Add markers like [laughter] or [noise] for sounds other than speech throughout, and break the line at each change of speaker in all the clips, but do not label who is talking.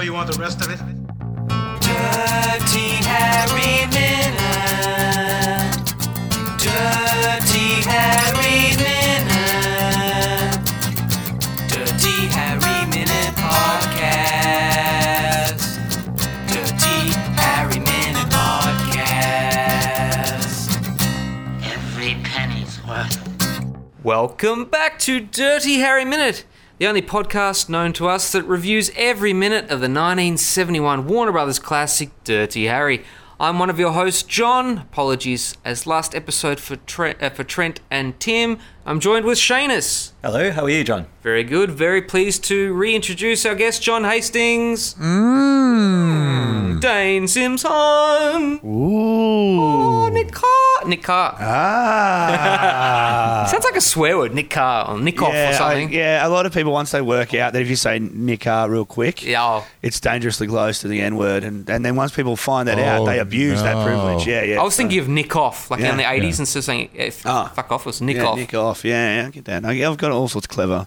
So you want the rest of it?
Dirty Harry Minute. Dirty Harry Minute. Dirty Harry Minute Podcast. Dirty Harry Minute Podcast.
Every penny's worth.
Welcome back to Dirty Harry Minute, the only podcast known to us that reviews every minute of the 1971 Warner Brothers classic Dirty Harry. I'm one of your hosts, John. Apologies as last episode for Trent, uh, for Trent and Tim. I'm joined with Shanus.
Hello, how are you, John?
Very good. Very pleased to reintroduce our guest, John Hastings. Mmm. Dane Simpson.
Ooh.
Oh, Nick Carr. Nick Carr.
Ah. [laughs]
Sounds like a swear word. Nick Carr or Nick off or
yeah, I,
something.
yeah, a lot of people once they work out that if you say Nick R real quick,
Yeah, oh.
it's dangerously close to the N word, and, and then once people find that out,
Oh,
they abuse that privilege. Yeah, yeah.
I was thinking of Nick Off, like
Yeah,
in the 80s,
yeah.
instead of saying eh, f-
Ah.
fuck off, it was Nick
yeah,
Off.
Nick off. Yeah, yeah, I get that. I, I've got all sorts of clever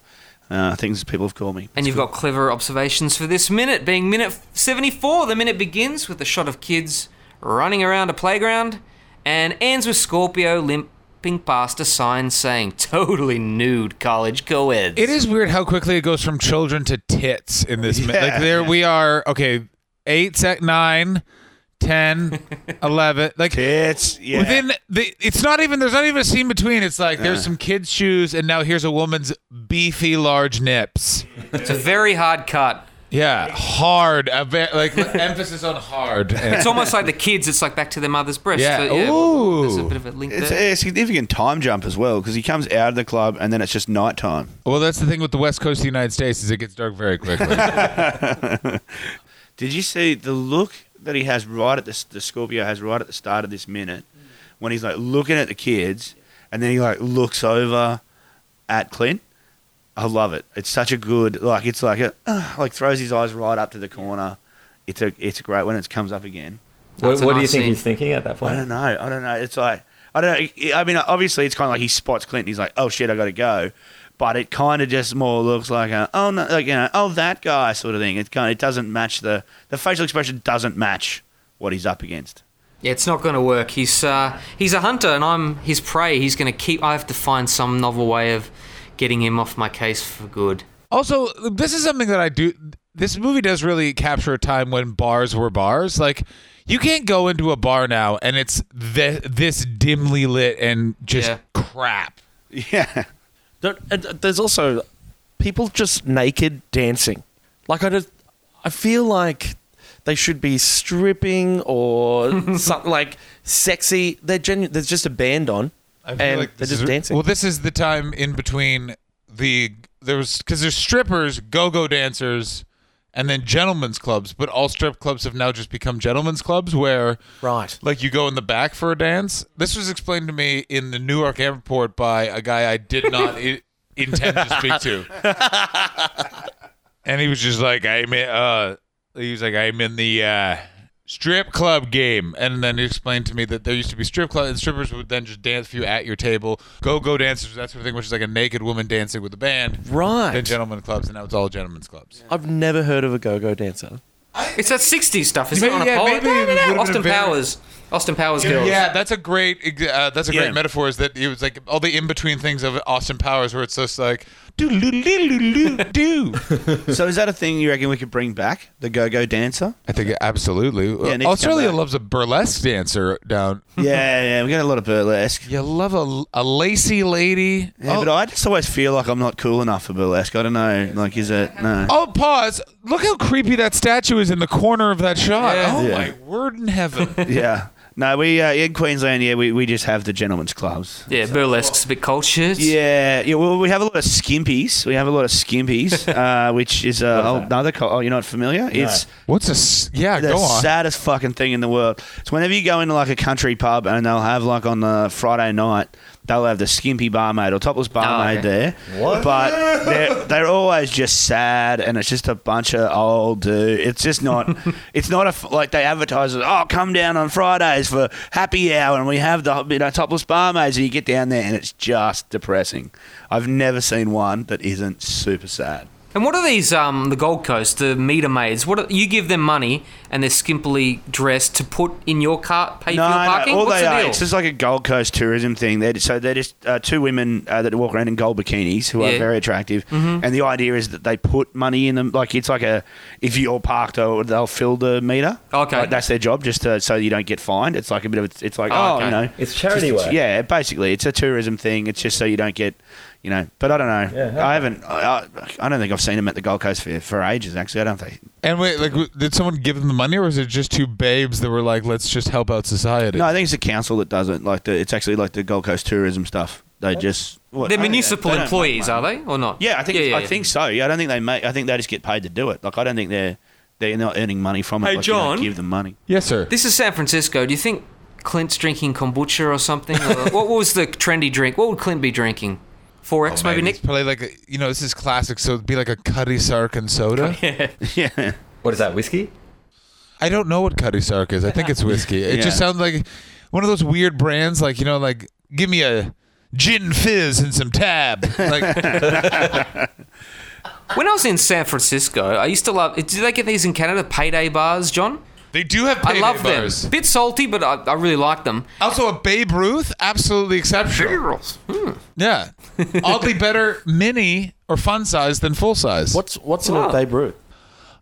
uh, things people have called me.
And you've got clever observations for this minute, being minute 74. The minute begins with a shot of kids running around a playground and ends with Scorpio limping past a sign saying totally nude college co-eds.
It is weird how quickly it goes from children to tits in this. mi-
Yeah,
like there
yeah.
we are. Okay, eight, sec, nine, 10, [laughs] 11. Like
It's yeah.
within the. It's not even. There's not even a scene between. It's like there's uh. some kids' shoes, and now here's a woman's beefy large nips.
It's a very hard cut.
Yeah, hard. A ve- like [laughs] emphasis on hard.
It's almost like the kids, it's like back to their mother's breast.
Yeah.
So, well, There's a bit of a link
it's
there.
a significant time jump as well because he comes out of the club and then it's just night time.
well, that's the thing with the west coast of the United States is it gets dark very quickly. [laughs]
Did you see the look that he has right at the, the Scorpio has right at the start of this minute when he's like looking at the kids and then he like looks over at Clint? I love it. It's such a good like it's like a uh, [sighs] like throws his eyes right up to the corner. It's a it's a great when it comes up again.
What,
That's a
what do you think
scene.
he's thinking at that point?
I don't know. I don't know. It's like I don't know. I mean, obviously, it's kind of like he spots Clint. And he's like, "Oh shit, I got to go," but it kind of just more looks like a "Oh no," like you know, "Oh that guy" sort of thing. It kind of it doesn't match the the facial expression doesn't match what he's up against.
Yeah, it's not going to work. He's uh, he's a hunter, and I'm his prey. He's going to keep. I have to find some novel way of getting him off my case for good.
Also, this is something that I do. This movie does really capture a time when bars were bars. Like, you can't go into a bar now and it's th- this dimly lit and just
Yeah.
crap. [laughs]
Yeah,
There- and there's also people just naked dancing. Like I just, I feel like they should be stripping or [laughs] something like sexy. They're genu- There's just a band on, and they're just
is-
dancing.
Well, this is the time in between the there was because there's strippers, go-go dancers, and then gentlemen's clubs. But all strip clubs have now just become gentlemen's clubs where
right.
like you go in the back for a dance. This was explained to me in the Newark airport by a guy I did not [laughs] I- intend to speak to, [laughs] and he was just like, "I'm in." Uh, he was like, "I'm in the uh, strip club game," and then he explained to me that there used to be strip club and strippers would then just dance for you at your table, go-go dancers, that sort of thing, which is like a naked woman dancing with a band.
Right.
Then gentlemen clubs, and now it's all gentlemen's clubs.
I've never heard of a go-go dancer.
It's that 60s stuff, isn't
Maybe-
it?
yeah,
a pole?
maybe it would've been
Austin
very-
Powers. Austin Powers girls.
Yeah, that's a great ex- uh, that's a great
Yeah.
metaphor. Is that it was like all the in between things of Austin Powers, where it's just like do do do do do do. [laughs]
so is that a thing you reckon we could bring back the go-go dancer?
I think absolutely.
Yeah, needs to
Australia
back.
loves a burlesque dancer down. [laughs]
yeah, yeah, we got a lot of burlesque.
You love a, a lacy lady.
Yeah,
oh,
but I just always feel like I'm not cool enough for burlesque. I don't know. Like, is it no?
oh, pause! Look how creepy that statue is in the corner of that shot.
Yeah.
Oh
Yeah.
my word in heaven! [laughs]
Yeah. No, we uh, in Queensland, yeah, we, we just have the gentlemen's clubs.
Yeah, burlesque's a bit cultured.
Yeah, yeah. Well, we have a lot of skimpies. We have a lot of skimpies, [laughs] uh, which is uh, oh, another. Co- oh, you're not familiar? It's
What's a yeah?
the
Go on.
saddest fucking thing in the world. It's whenever you go into like a country pub and they'll have like on the Friday night, they'll have the skimpy barmaid or topless oh, barmaid
okay.
there. What? But they're they're always just sad and it's just a bunch of old dude. It's just not. [laughs] it's not a like they advertise. Oh, come down on Fridays for happy hour and we have the you know topless barmaids and you get down there and it's just depressing. I've never seen one that isn't super sad.
And what are these? Um, the Gold Coast, the meter maids. What are, you give them money, and they're skimpily dressed to put in your cart, pay
No,
for your
no,
parking.
all
What's
they
the
are,
deal?
it's just like a Gold Coast tourism thing. They're, so they're just uh, two women uh, that walk around in gold bikinis who
Yeah. Mm-hmm.
are very attractive. And the idea is that they put money in them. Like it's like a, if you're parked, they'll, they'll fill the meter.
Okay.
Like, that's their job, just to, so you don't get fined. It's like a bit of, a, it's like,
Oh,
oh,
okay.
you know.
It's charity
just-
work.
Yeah, basically. It's a tourism thing. It's just so you don't get, you know. But I don't know.
Yeah, okay.
I haven't, I, I don't think I've seen them at the Gold Coast for, for ages, actually. I don't think.
And wait, like, w- did someone give them the money, or was it just two babes that were like, "Let's just help out society"?
No, I think it's the council that does it. Like the, it's actually like the Gold Coast tourism stuff. They just what,
they're
oh,
municipal
they don't
employees, are they, or not?
Yeah, I think
Yeah, yeah,
I
yeah.
think so. Yeah, I don't think they make. I think they just get paid to do it. Like I don't think they're they're not earning money from it.
Hey,
like, you don't
John?
give them money.
Yes, sir.
This is San Francisco. Do you think Clint's drinking kombucha or something? Or [laughs] what was the trendy drink? What would Clint be drinking? 4X, maybe,
It's
Nick?
probably like a, you know, this is classic, so it'd be like a Cutty Sark and soda. [laughs]
yeah,
What is that? Whiskey?
I don't know what Cutty Sark is. I think it's whiskey. It
Yeah.
just sounds like one of those weird brands, like you know, like give me a gin fizz and some tab. Like [laughs]
When I was in San Francisco, I used to love. Do they get these in Canada? Payday bars, John.
They do have.
I
payday
love
bars.
them. Bit salty, but I, I really like them.
Also, a Babe Ruth, absolutely exceptional. Yeah, oddly [laughs] better mini or fun size than full size.
What's what's in
Wow.
a Babe Ruth?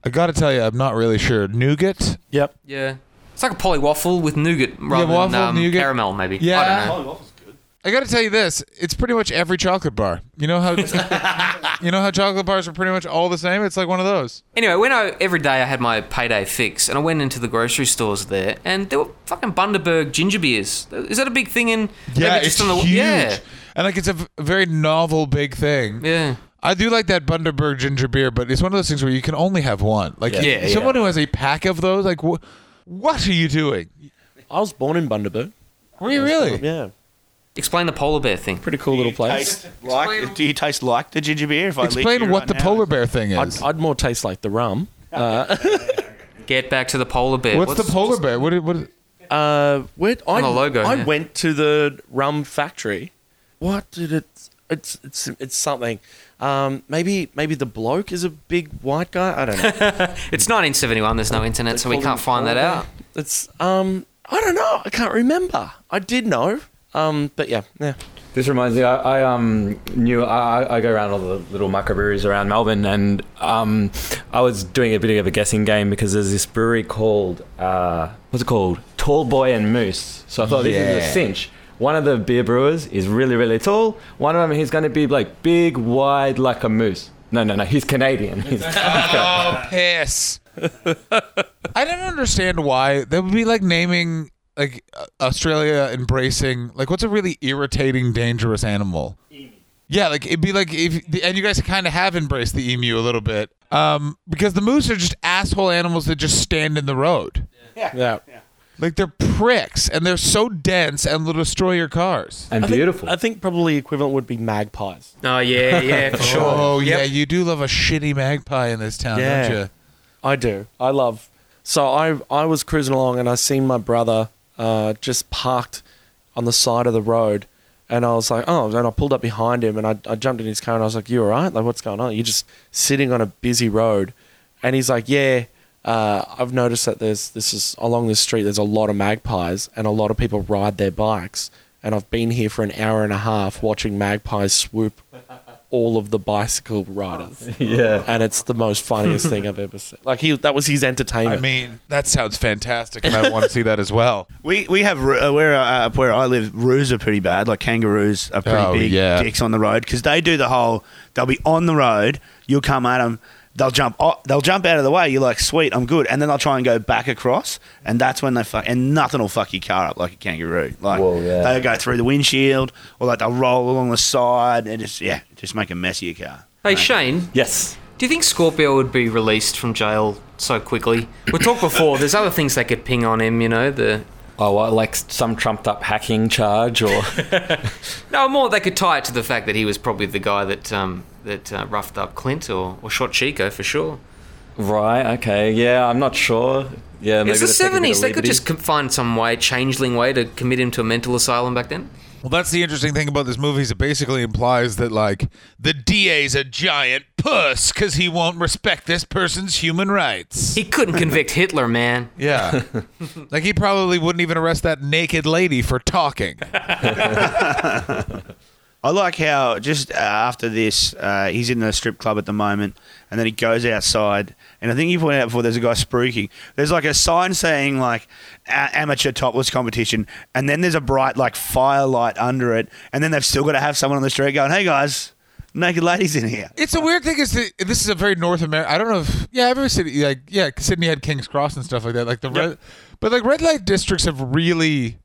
I got to tell you, I'm not really sure. Nougat.
Yep.
Yeah, it's like a Polly Waffle with nougat rather
waffle,
than um,
nougat.
caramel, maybe.
Yeah.
I don't know.
I got to tell you this: it's pretty much every chocolate bar. You know how [laughs] you know how chocolate bars are pretty much all the same. It's like one of those.
Anyway, when I every day I had my payday fix, and I went into the grocery stores there, and there were fucking Bundaberg ginger beers. Is that a big thing in?
Yeah,
maybe
it's
on the,
huge.
Yeah,
And like it's a v- very novel big thing.
yeah.
I do like that Bundaberg ginger beer, but it's one of those things where you can only have one. Like
Yeah.
someone who has a pack of those, like wh- what are you doing?
I was born in Bundaberg.
Were you really?
Yeah.
Explain the polar bear thing.
Pretty cool little place.
Taste like? Do you taste like the ginger beer? If I
Explain what
right
the
now?
polar bear thing
I'd,
is.
I'd more taste like the rum. [laughs]
Get back to the polar bear.
What's, the polar bear? What? What?
Uh, where, I,
the logo,
I
yeah.
went to the rum factory. What did it? It's it's it's something. Um, maybe maybe the bloke is a big white guy. I don't know. [laughs]
It's 1971. There's no internet, so we
Call
can't find that
polar
out.
bear. It's um I don't know. I can't remember. I did know. Um, but yeah, yeah.
This reminds me, I, I um knew I, I go around all the little microbreweries around Melbourne, and um I was doing a bit of a guessing game because there's this brewery called uh what's it called Tall Boy and Moose. So I thought this is a cinch. One of the beer brewers is really really tall. One of them he's going to be like big, wide, like a moose. No, no, no. He's Canadian. [laughs] He's,
Oh, piss! [laughs] I don't understand why that would be like naming like uh, Australia embracing like what's a really irritating, dangerous animal. Yeah, like it'd be like if and you guys kind of have embraced the emu a little bit, um, because the moose are just asshole animals that just stand in the road.
Yeah.
yeah, Like they're pricks and they're so dense and they'll destroy your cars.
and
I think-
beautiful.
I think probably equivalent would be magpies.
Oh yeah, yeah, [laughs] for sure.
Oh yeah, you do love a shitty magpie in this town,
Yeah.
don't you?
I do. I love. So I I was cruising along and I seen my brother uh, just parked on the side of the road, and I was like, oh, and I pulled up behind him and I, I jumped in his car and I was like, you all right? Like, what's going on? You're just sitting on a busy road, and he's like, yeah. Uh, I've noticed that there's this is along this street. There's a lot of magpies and a lot of people ride their bikes. And I've been here for an hour and a half watching magpies swoop [laughs] all of the bicycle riders [laughs]
yeah.
and it's the most funniest thing I've ever seen. Like he, that was his entertainment.
I mean, that sounds fantastic, and I want to see that as well. [laughs]
We we have uh, where uh, where I live, roos are pretty bad. Like kangaroos are pretty
Oh,
big
yeah.
dicks on the road because they do the whole. They'll be on the road. You'll come at them. They'll jump. Oh, they'll jump out of the way. You're like, sweet, I'm good. And then they'll try and go back across, and that's when they fuck. And nothing will fuck your car up like a kangaroo. Like
Whoa, yeah.
they'll go through the windshield, or like they'll roll along the side, and just yeah, just make a mess of your car.
Hey Shane,
Yes.
do you think Scorpio would be released from jail so quickly? We talked before. There's other things they could ping on him. You know the.
Oh, what, like some trumped up hacking charge or [laughs]
No, more they could tie it to the fact that he was probably the guy that um, that uh, roughed up Clint or, or shot Chico for sure.
right? Okay, yeah, I'm not sure. Yeah, maybe
it's the
they're taking a bit of
seventies. They could just find some way, changeling way, to commit him to a mental asylum back then.
Well, that's the interesting thing about this movie is it basically implies that like the DA's a giant puss because he won't respect this person's human rights.
He couldn't convict Hitler, man. [laughs]
Yeah, like he probably wouldn't even arrest that naked lady for talking. [laughs]
I like how just uh, after this, uh, he's in the strip club at the moment, and then he goes outside. And I think you pointed out before, there's a guy spruiking. There's like a sign saying like a- amateur topless competition, and then there's a bright like firelight under it, and then they've still got to have someone on the street going, "Hey guys, naked ladies in here."
It's a weird thing. Is that this is a very North American? I don't know if yeah, every city like yeah, Sydney had King's Cross and stuff like that. Like the red, but like red light districts have really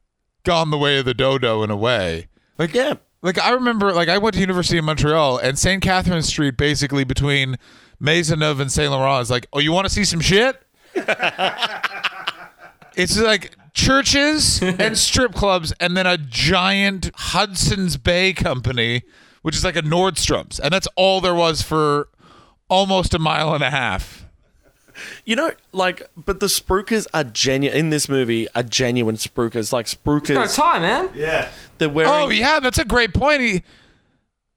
gone the way of the dodo in a way. Like
Yeah.
Like I remember like I went to University of Montreal and St. Catherine Street basically between Maisonneuve and Saint Laurent is like, oh, you want to see some shit? [laughs] it's like churches and strip clubs and then a giant Hudson's Bay company, which is like a Nordstrom's, and that's all there was for almost a mile and a half.
You know, like, but the Spruikers are genuine in this movie. Are genuine Spruikers like
No
Spruikers?
time, man.
Yeah.
They're wearing.
Oh yeah, that's a great point. He,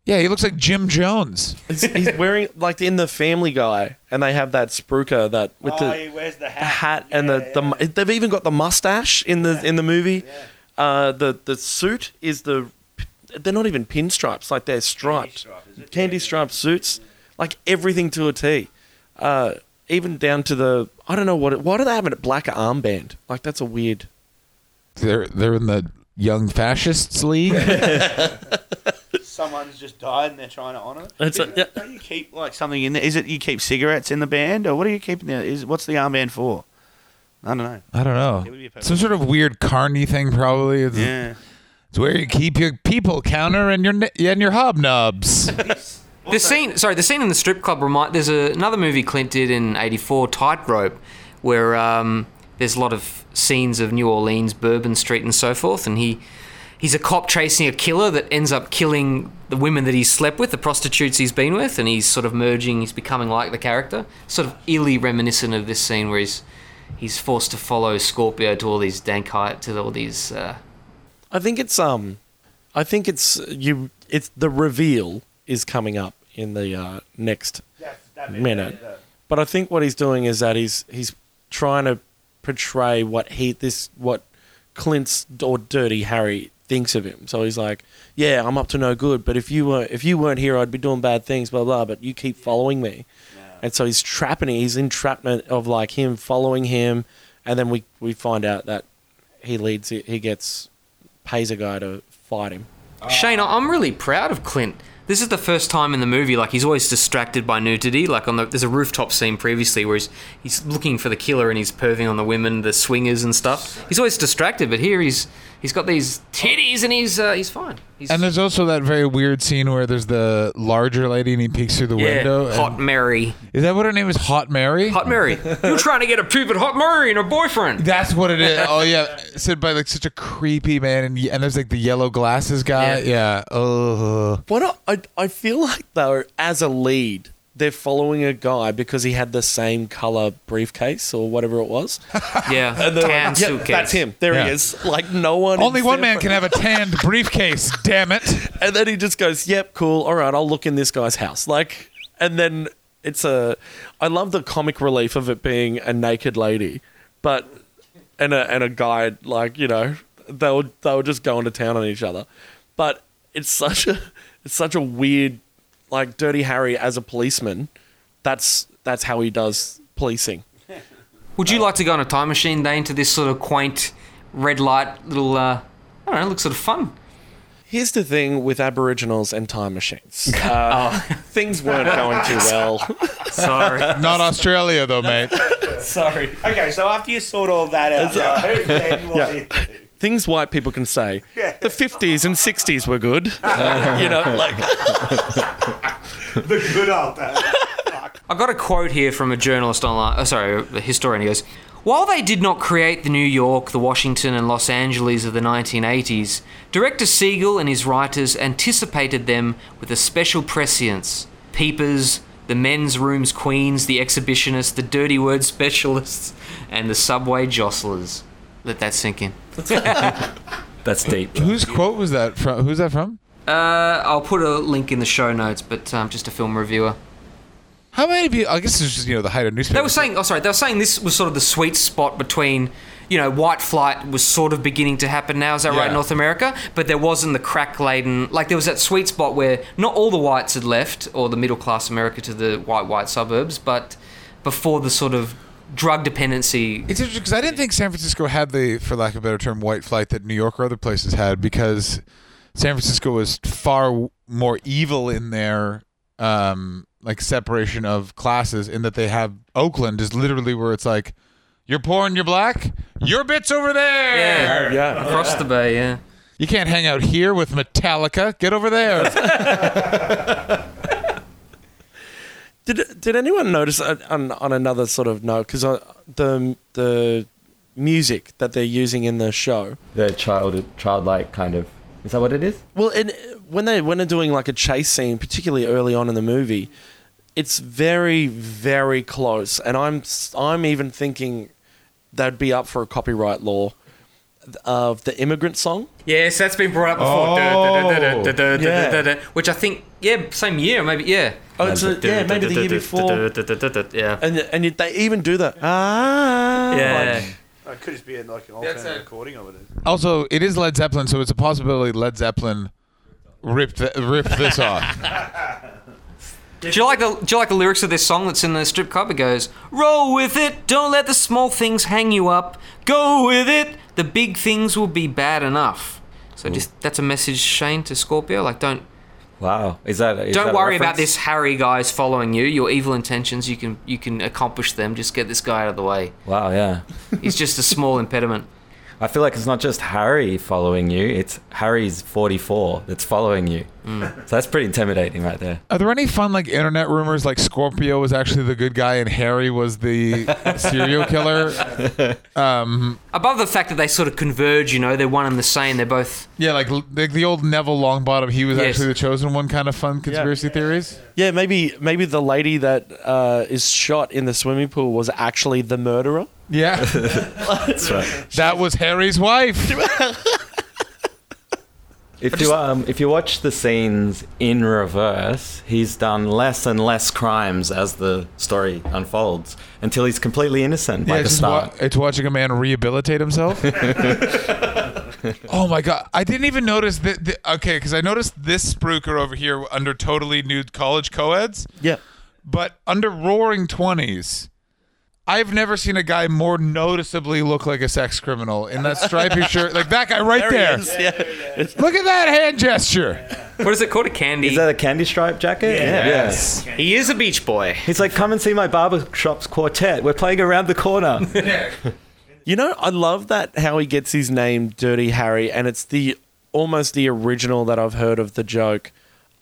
yeah, he looks like Jim Jones.
he's, he's wearing like in the Family Guy, and they have that Spruiker that with the
wears the
the hat and the, the mu- they've even got the mustache in the in the movie. Uh, the the suit is the they're not even pinstripes, like they're striped, candy striped suits, like everything to a T. Uh, even down to the I don't know what it, why do they have a black armband? Like that's a weird.
They're they're in the Young Fascists League. [laughs]
Someone's just died and they're trying to honour it.
It's a-
Don't-
yeah.
Don't you keep like something in there? Is it you keep cigarettes in the band, or what are you keeping there? Is what's the armband for? I don't know.
I don't know.
It would be a
Some sort of weird carny thing, probably. It's,
Yeah.
it's where you keep your people counter and your ne- and your hobnobs. [laughs]
The scene, sorry, the scene in the strip club remind. There's a, another movie Clint did in '84, Tightrope, where um, there's a lot of scenes of New Orleans, Bourbon Street, and so forth, and he he's a cop chasing a killer that ends up killing the women that he's slept with, the prostitutes he's been with, and he's sort of merging. He's becoming like the character, sort of eerily reminiscent of this scene where he's he's forced to follow Scorpio to all these dank height, to all these. Uh,
I think it's um, I think it's you. It's the reveal is coming up in the uh, next minute. But I think what he's doing is that he's he's trying to portray what he this what Clint's or Dirty Harry thinks of him. So he's like, "Yeah, I'm up to no good, but if you were if you weren't here, I'd be doing bad things, blah blah. But you keep following me." And so he's trapping. He's in entrapment of like him following him, and then we we find out that he leads. He gets pays a guy to fight him.
Shane, I'm really proud of Clint. This is the first time in the movie, like he's always distracted by nudity. Like on the there's a rooftop scene previously where he's he's looking for the killer and he's perving on the women, the swingers and stuff. He's always distracted, but here he's he's got these titties and he's uh, he's fine. He's,
and there's also that very weird scene where there's the larger lady and he peeks through the
yeah,
window. and-
Hot Mary,
is that what her name is? Hot Mary.
Hot Mary. You're trying to get a poop at Hot Mary and her boyfriend.
That's what it is. [laughs] Oh yeah, said by like such a creepy man, and, and there's like the yellow glasses guy. Yeah. Oh.
What I, I I feel like though, as a lead, they're following a guy because he had the same color briefcase or whatever it was. [laughs]
Yeah,
And
tan
like, "Yep,
suitcase.
that's him. There
Yeah.
he is. Like no one.
Only one man can have a tanned [laughs] briefcase. Damn it.
And then he just goes, "Yep, cool. All right, I'll look in this guy's house." Like, and then it's a. I love the comic relief of it being a naked lady, but and a and a guy like you know they were they were just going to town on each other, but it's such a it's such a weird like Dirty Harry as a policeman. That's that's how he does policing.
Would you like to go on a time machine, Dane, to this sort of quaint red light little? Uh, I don't know, looks sort of fun.
Here's the thing with Aboriginals and time machines. [laughs] Uh, Things weren't going too well. [laughs]
Sorry.
Not Australia though, mate. [laughs]
Sorry.
Okay, so after you sort all that out, though, then what is-
things white people can say. Yeah. The 50s and 60s were good. [laughs] you know, like [laughs]
the good old days.
I got a quote here from a journalist online. Oh, sorry, a historian. He goes, "While they did not create the New York, the Washington, and Los Angeles of the 1980s, director Siegel and his writers anticipated them with a special prescience. Peepers." The men's rooms queens, the exhibitionists, the dirty word specialists, and the subway jostlers. Let that sink in. [laughs]
That's deep.
Whose quote was that from? Who's that from?
Uh, I'll put a link in the show notes, but um, just a film reviewer.
How many people? I guess it's just you know the height of newspaper.
They were saying, oh, sorry, they were saying this was sort of the sweet spot between, you know, white flight was sort of beginning to happen now. Is that right,
Yeah.
in North America? But there wasn't the crack laden, like there was that sweet spot where not all the whites had left, or the middle class America to the white, white suburbs, but before the sort of drug dependency.
It's interesting because I didn't think San Francisco had the, for lack of a better term, white flight that New York or other places had because San Francisco was far more evil in their um, like separation of classes in that they have Oakland is literally where it's like you're poor and you're black, your bit's over there.
Yeah,
Yeah.
across the bay, yeah.
You can't hang out here with Metallica. Get over there. [laughs]
Did Did anyone notice uh, on, on another sort of note? Because the the music that they're using in the show.
The child, childlike kind of. Is that what it is?
Well, and when they when they're doing like a chase scene, particularly early on in the movie, it's very very close, and I'm I'm even thinking that'd be up for a copyright law of the immigrant song.
Yes, that's been brought up before.
Oh.
Yeah.
Which I think, yeah, same year, maybe, yeah.
Oh, it's yeah, maybe the year before.
Yeah.
And and they even do that. Ah,
Yeah.
like-
It could just be like an
That's
alternate
a-
recording of it.
also, it is Led Zeppelin, so it's a possibility Led Zeppelin ripped th- ripped this off.
Do you like the Do you like the lyrics of this song that's in the strip club? It goes, "Roll with it, don't let the small things hang you up. Go with it, the big things will be bad enough." So just that's a message, Shane, to Scorpio. Like, don't
Wow. Is that? Is
don't
that
worry about this Harry guy's following you. Your evil intentions, you can you can accomplish them. Just get this guy out of the way.
Wow. Yeah.
He's just a small impediment.
I feel like it's not just Harry following you; it's Harry's 44 that's following you.
Mm.
So that's pretty intimidating, right there.
Are there any fun like internet rumors like Scorpio was actually the good guy and Harry was the [laughs] serial killer? Um,
Above the fact that they sort of converge, you know, they're one and the same. They're both
yeah, like like the old Neville Longbottom, he was
Yes.
actually the chosen one. Kind of fun conspiracy theories.
yeah, maybe maybe the lady that uh, is shot in the swimming pool was actually the murderer.
Yeah,
That's right.
that was Harry's wife. [laughs]
If you um, if you watch the scenes in reverse, he's done less and less crimes as the story unfolds until he's completely innocent,
Yeah,
like a
it's, just
star.
wa- it's watching a man rehabilitate himself. [laughs] [laughs] oh my god! I didn't even notice that. The, okay, because I noticed this spruiker over here under totally nude college co-eds,
Yeah.
but under Roaring Twenties, I've never seen a guy more noticeably look like a sex criminal in that stripy shirt, like that guy right there.
he is, yeah.
Look at that hand gesture.
what is it called? A candy.
Is that a candy stripe jacket?
Yes.
he is a beach boy.
He's like, come and see my barbershop's quartet. We're playing around the corner. [laughs]
You know, I love that how he gets his name Dirty Harry, and it's the almost the original that I've heard of the joke.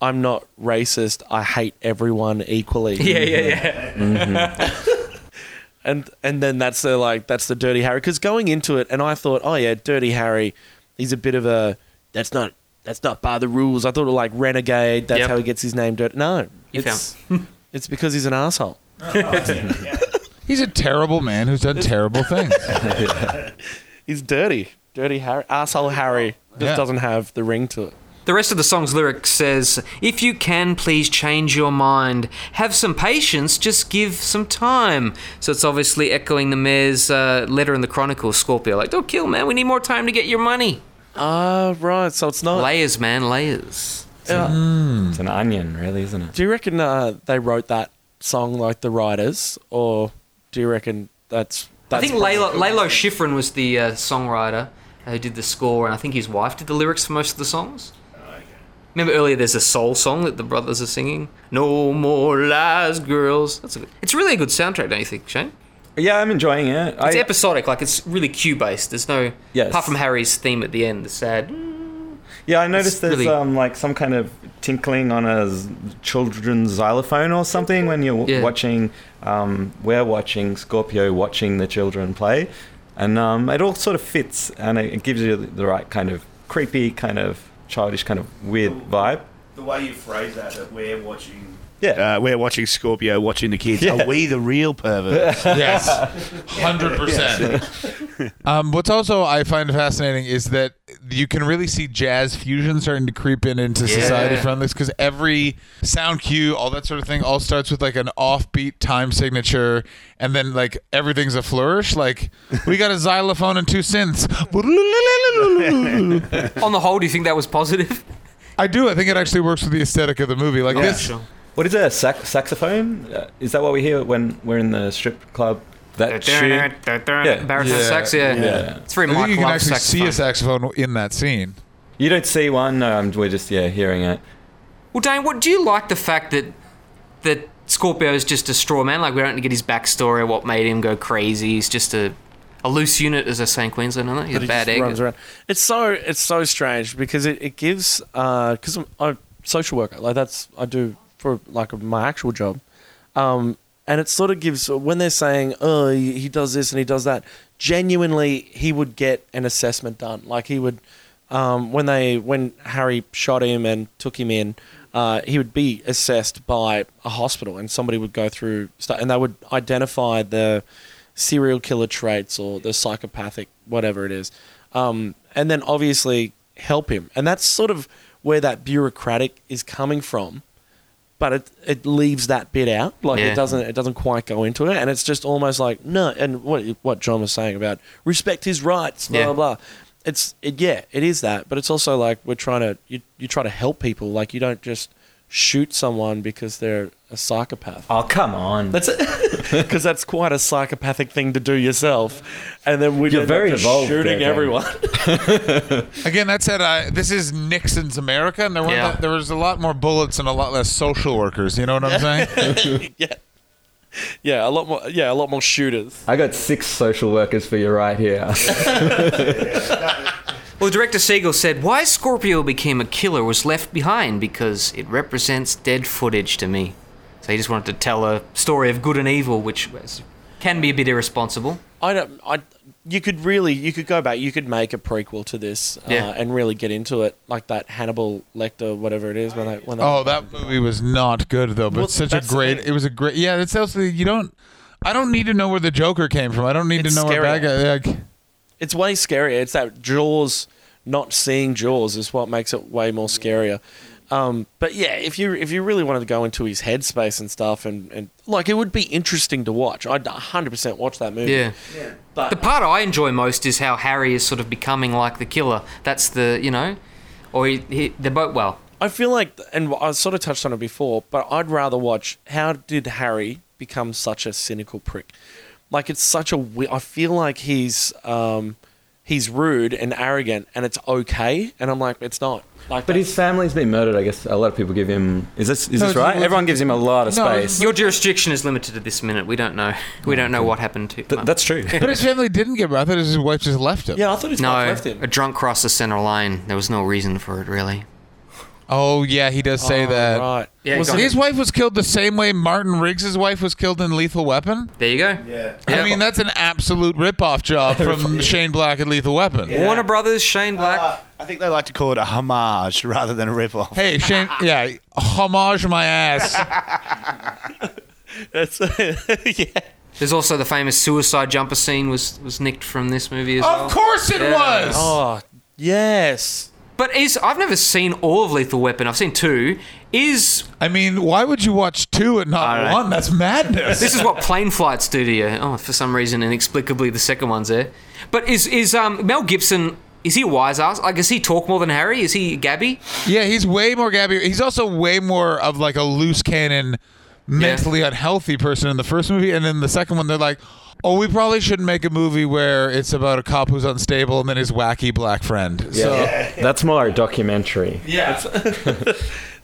I'm not racist. I hate everyone equally.
Yeah, yeah, yeah. Mm-hmm. [laughs]
and and then that's the like that's the Dirty Harry. Because going into it, and I thought, oh yeah, Dirty Harry, he's a bit of a that's not that's not by the rules. I thought of like renegade. That's
Yep.
how he gets his name. Dirty. No,
You
it's [laughs] it's because he's an asshole. [laughs]
He's a terrible man who's done terrible [laughs] things.
He's dirty. Dirty Harry, asshole Harry. Just
Yeah.
doesn't have the ring to it.
The rest of the song's lyric says, If you can, please change your mind. Have some patience, just give some time. So it's obviously echoing the mayor's uh, letter in the Chronicle, Scorpio. Like, don't kill, man. We need more time to get your money.
Ah, right. So it's not.
Layers, man, layers.
Yeah.
it's an onion, really, isn't it?
Do you reckon uh, they wrote that song like the writers, or do you reckon that's?
I think Lalo, Lalo Schifrin was the uh, songwriter who did the score, and I think his wife did the lyrics for most of the songs. Remember earlier, there's a soul song that the brothers are singing. No more lies, girls. That's a good, it's really a good soundtrack, don't you think, Shane?
Yeah, I'm enjoying it.
It's
I,
episodic, like it's really cue based. There's no
Yes.
apart from Harry's theme at the end, the sad.
yeah, I noticed there's
really-
um, like some kind of tinkling on a children's xylophone or something when you're
Yeah.
watching. Um, we're watching Scorpio watching the children play, and um, it all sort of fits, and it, it gives you the right kind of creepy, kind of childish, kind of weird vibe.
The way you phrase that, that we're watching
Yeah.
Uh, we're watching Scorpio, watching the kids.
Yeah.
Are we the real perverts? [laughs]
Yes, hundred [laughs] percent. Um, what's also I find fascinating is that you can really see jazz fusion starting to creep in into society
Yeah.
from this because every sound cue, all that sort of thing, all starts with like an offbeat time signature, and then like everything's a flourish. Like we got a [laughs] xylophone and two synths.
On the whole, do you think that was positive?
I do. I think it actually works with the aesthetic of the movie. Like this.
Sure.
What is it? A sax- saxophone? Uh, is that what we hear when we're in the strip club? That tune?
Baritone
Yeah.
sax, yeah.
Yeah.
It's very
I think
Mike
you can
Love
actually see a
saxophone.
saxophone in that scene.
You don't see one. No, um, we're just yeah hearing it.
Well, Dane, what do you like the fact that that Scorpio is just a straw man? Like we don't get his backstory, or what made him go crazy. He's just a a loose unit, as they say in Queensland, isn't it? He's
But
a
he
bad
just
egg.
runs around. It's so it's so strange because it, it gives because I'm a social worker like that's I do for like my actual job, um, and it sort of gives when they're saying oh he, does this and he does that. Genuinely, he would get an assessment done. Like he would um, when they when Harry shot him and took him in. Uh, he would be assessed by a hospital, and somebody would go through and they would identify the serial killer traits or the psychopathic whatever it is um, and then obviously help him and that's sort of where that bureaucratic is coming from but it, it leaves that bit out. Like
Yeah.
it doesn't it doesn't quite go into it. And it's just almost like no and what what John was saying about respect his rights blah
Yeah.
blah blah. It's it, yeah it is that. But it's also like we're trying to you, you try to help people. Like you don't just shoot someone because they're a psychopath
Oh come on!
that's. Because [laughs] [laughs] that's quite a psychopathic thing to do yourself. And then we
You're very
up just shooting
there,
everyone. [laughs]
Again, that said, uh, this is Nixon's America, and there, weren't
Yeah.
there was a lot more bullets and a lot less social workers. You know what I'm saying?
yeah. Yeah, a lot more yeah, a lot more shooters.
I got six social workers for you right here.
Well, director Siegel said, Why Scorpio became a killer was left behind because it represents dead footage to me. So he just wanted to tell a story of good and evil, which was, can be a bit irresponsible.
I don't I you could really you could go back, you could make a prequel to this uh,
Yeah.
and really get into it like that Hannibal Lecter whatever it is when they when they
oh, that movie was not good though, but
Well,
such a great. It was a great. Yeah, it's also you don't. I don't need to know where the Joker came from. I don't need
It's
to know where
scary.
bad guy. Like,
it's way scarier. It's that Jaws, not seeing Jaws is what makes it way more scarier. Um, but yeah, if you if you really wanted to go into his headspace and stuff, and, and like it would be interesting to watch. I'd 100 percent watch that movie.
Yeah.
but
The part I enjoy most is how Harry is sort of becoming like the killer. That's the, you know, or he, he, they're both, well,
I feel like, and I sort of touched on it before, but I'd rather watch how did Harry become such a cynical prick? Like it's such a. we- I feel like he's um, he's rude and arrogant, and it's okay, and I'm like, it's not. Like,
but his family's been murdered. I guess a lot of people give him. Is this is
No,
this right? Everyone gives him a lot of
No,
space.
your jurisdiction is limited to this minute. We don't know. We don't know what happened to
Th- that's true.
but his family didn't get. I thought his wife just left him.
yeah, I thought his
No,
wife left him.
a drunk crossed the center line. There was no reason for it, really.
Oh yeah, he does say
Oh,
that.
Right.
Yeah,
Was
go
it-
His wife was killed the same way Martin Riggs' wife was killed in Lethal Weapon.
There you go.
Yeah.
I mean, that's an absolute rip-off job [laughs] from Shane Black and Lethal Weapon.
Warner Brothers, Shane Black.
Uh, I think they like to call it a homage rather than a rip-off.
Hey, Shane, [laughs] yeah, homage my ass. [laughs]
That's, yeah.
There's also the famous suicide jumper scene was was nicked from this movie as well.
Of course it
Yeah.
was.
Oh, yes.
But is I've never seen all of Lethal Weapon. I've seen two. Is
I mean, why would you watch two and not one? That's madness.
this is what plane flights do to you? Oh, for some reason, inexplicably, the second one's there. But is is um Mel Gibson? Is he a wise ass? Like, does he talk more than Harry? Is he Gabby?
yeah, he's way more Gabby. He's also way more of like a loose cannon, mentally unhealthy person in the first movie, and then the second one, they're like. Oh, we probably shouldn't make a movie where it's about a cop who's unstable and then his wacky black friend. So
Yeah, [laughs] that's more a documentary.
Yeah. [laughs]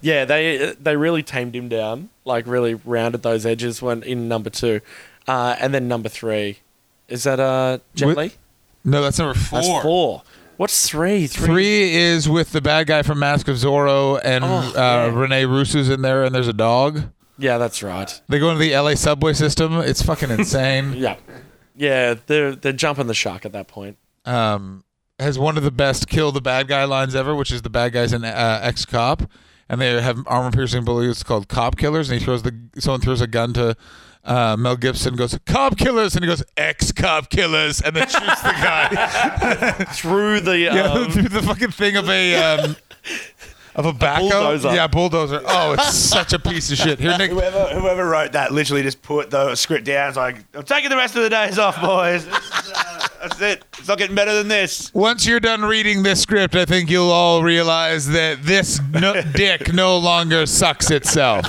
yeah, they they really tamed him down, like really rounded those edges when in number two, uh, and then number three, is that uh Jet Li?
no, that's number four.
That's four. What's three?
Three is with the bad guy from Mask of Zorro, and
Oh,
uh,
yeah.
Rene Russo's in there, and there's a dog.
Yeah, that's right.
They go into the LA subway system. It's fucking [laughs] insane.
Yeah, yeah, they're they're jumping the shark at that point.
um, has one of the best kill the bad guy lines ever, which is the bad guy's in uh, ex cop, and they have armor piercing bullets called cop killers, and he throws the someone throws a gun to. Uh, Mel Gibson goes cop killers, and he goes ex cop killers, and then shoots the guy. [laughs]
Through the [laughs]
Yeah,
um,
through the fucking thing of a um, of a backhoe.
bulldozer.
Yeah, bulldozer. Oh, it's such a piece of shit. Here, Nick.
Whoever, whoever wrote that literally just put the script down. It's like, I'm taking the rest of the days off, boys. This is, uh, that's it. It's not getting better than this.
Once you're done reading this script, I think you'll all realize that this no- [laughs] dick no longer sucks itself.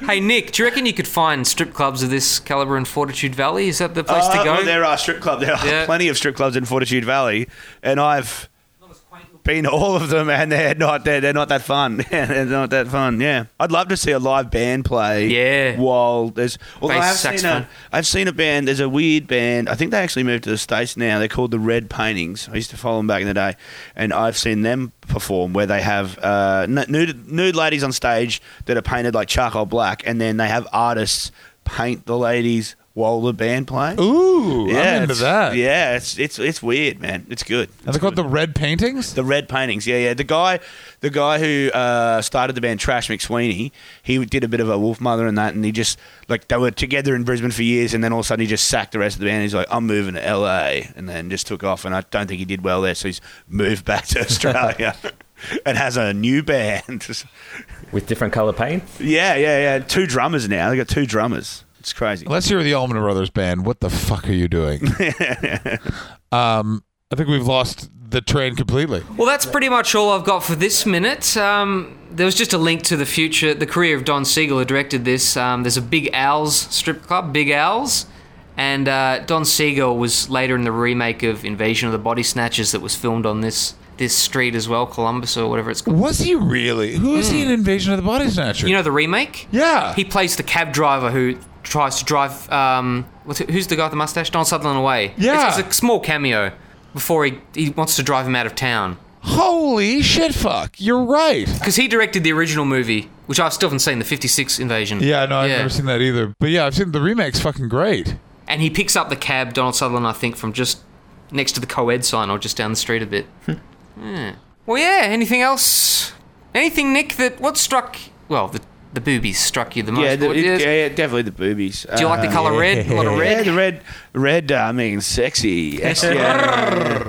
Hey Nick, do you reckon you could find strip clubs of this caliber in Fortitude Valley? Is that the place
Uh,
to go?
well, there are strip clubs. There are
Yeah.
plenty of strip clubs in Fortitude Valley, and I've been all of them, and they're not they're, they're not that fun. [laughs] they're not that fun. Yeah, I'd love to see a live band play.
Yeah.
while there's.
Bass
I've seen, a, I've seen a band. There's a weird band. I think they actually moved to the states now. They're called the Red Paintings. I used to follow them back in the day, and I've seen them perform where they have uh, nude nude ladies on stage that are painted like charcoal black, and then they have artists paint the ladies while the band play.
Ooh, I'm into
it's-
that.
Yeah, it's it's it's weird, man. It's good.
Are they called the red paintings?
The red paintings, yeah, yeah. The guy, the guy who uh, started the band Trash McSweeney, he did a bit of a Wolfmother and that, and he just like they were together in Brisbane for years, and then all of a sudden he just sacked the rest of the band. He's like, I'm moving to LA, and then just took off, and I don't think he did well there, so he's moved back to [laughs] Australia. [laughs] And has a new band. [laughs]
with different color paint.
yeah, yeah, yeah. Two drummers now. They got two drummers. It's crazy.
Let's hear the Allman Brothers band. What the fuck are you doing? [laughs] um, I think we've lost the train completely.
Well, that's pretty much all I've got for this minute. Um, there was just a link to the future, the career of Don Siegel, who directed this. Um, there's a Big Al's strip club, Big Al's, and uh, Don Siegel was later in the remake of Invasion of the Body Snatchers that was filmed on this this street as well, Columbus or whatever it's called.
Was he really? Who is he in Invasion of the Body Snatcher?
You know the remake?
yeah.
He plays the cab driver who tries to drive. Um, what's it, who's the guy with the mustache? Don Sutherland away.
Yeah.
it's, it's a small cameo before he he wants to drive him out of town.
Holy shit, fuck! You're right.
Because he directed the original movie, which I've still haven't seen, the 56 Invasion.
Yeah, no, I've
Yeah.
never seen that either. But yeah, I've seen the remake's fucking great.
And he picks up the cab, Donald Sutherland, I think, from just next to the co-ed sign or just down the street a bit. yeah. Well, yeah, anything else? Anything, Nick, that, what struck, well, the, the boobies struck you the most?
Yeah, the, it-
yeah.
yeah, yeah, definitely the boobies.
Do you like the
Uh,
colour red? A lot of
Yeah,
red?
the red, red. Uh, I mean, sexy. Yes, [laughs] yeah, yeah,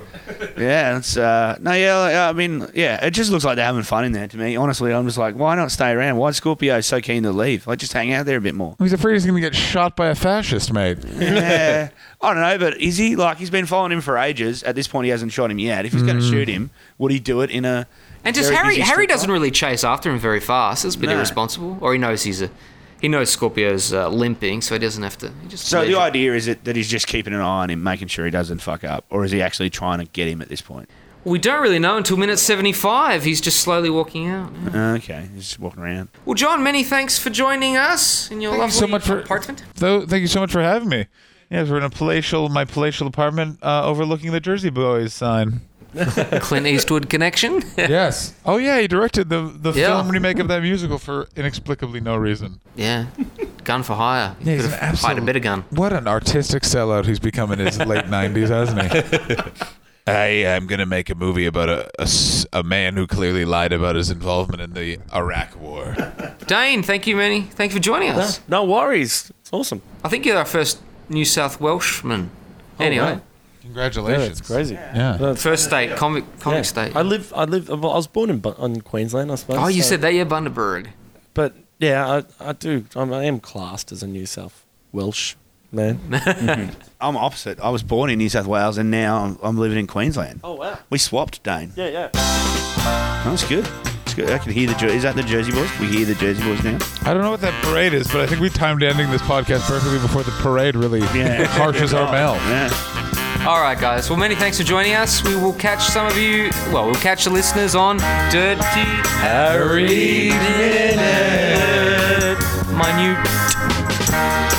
yeah. It's uh, no, yeah. like, I mean, yeah. It just looks like they're having fun in there to me. Honestly, I'm just like, why not stay around? Why is Scorpio so keen to leave? Like, just hang out there a bit more.
He's afraid he's gonna get shot by a fascist, mate.
yeah, [laughs] I don't know, but is he like he's been following him for ages? At this point, he hasn't shot him yet. If he's going to shoot him, would he do it in a?
And just
very
Harry, Harry doesn't really chase after him very fast. It's a bit
No.
irresponsible. Or he knows he's a, he knows Scorpio's uh, limping, so he doesn't have to. He just
So the
leisure-
idea is it that he's just keeping an eye on him, making sure he doesn't fuck up, or is he actually trying to get him at this point?
We don't really know until minute 75. He's just slowly walking out.
Okay, he's just walking around.
Well, John, many thanks for joining us in your
Thank you
lovely
so much for-
apartment.
So thank you so much for having me. Yes, we're in a palatial, my palatial apartment uh, overlooking the Jersey Boys sign. [laughs]
Clint Eastwood connection. [laughs]
yes. Oh yeah, he directed the the
Yeah.
film remake of that musical for inexplicably no reason.
yeah, gun for hire.
Yeah, he's
Could
an
have hired a
absolute-
better gun.
What an artistic sellout he's become in his [laughs] late nineties, hasn't he? I am gonna make a movie about a, a s- a man who clearly lied about his involvement in the Iraq War.
Dane, thank you, many. Thank you for joining us.
no worries. It's awesome.
I think you're our first New South Welshman. Oh, anyway,
wow.
Congratulations.
Yeah, it's crazy.
Yeah.
That's-
first state comic comic
yeah.
state.
I live. I live. Well, I was born in, Bu- in Queensland, I suppose.
oh, you
so-
said that, yeah, Bundaberg.
But yeah, I, I do. I'm, I am classed as a New South Welsh man. [laughs] Mm-hmm.
I'm opposite. I was born in New South Wales, and now I'm, I'm living in Queensland.
oh wow.
We swapped, Dane.
Yeah, yeah.
Oh, That's good. It's good. I can hear the. Jer- Is that the Jersey Boys? We hear the Jersey Boys now.
I don't know what that parade is, but I think we timed ending this podcast perfectly before the parade really
Yeah. [laughs]
harshes our [laughs] bell.
Yeah.
All right, guys. Well, many thanks for joining us. We will catch some of you, well, we'll catch the listeners on Dirty Harry Minute. Minute.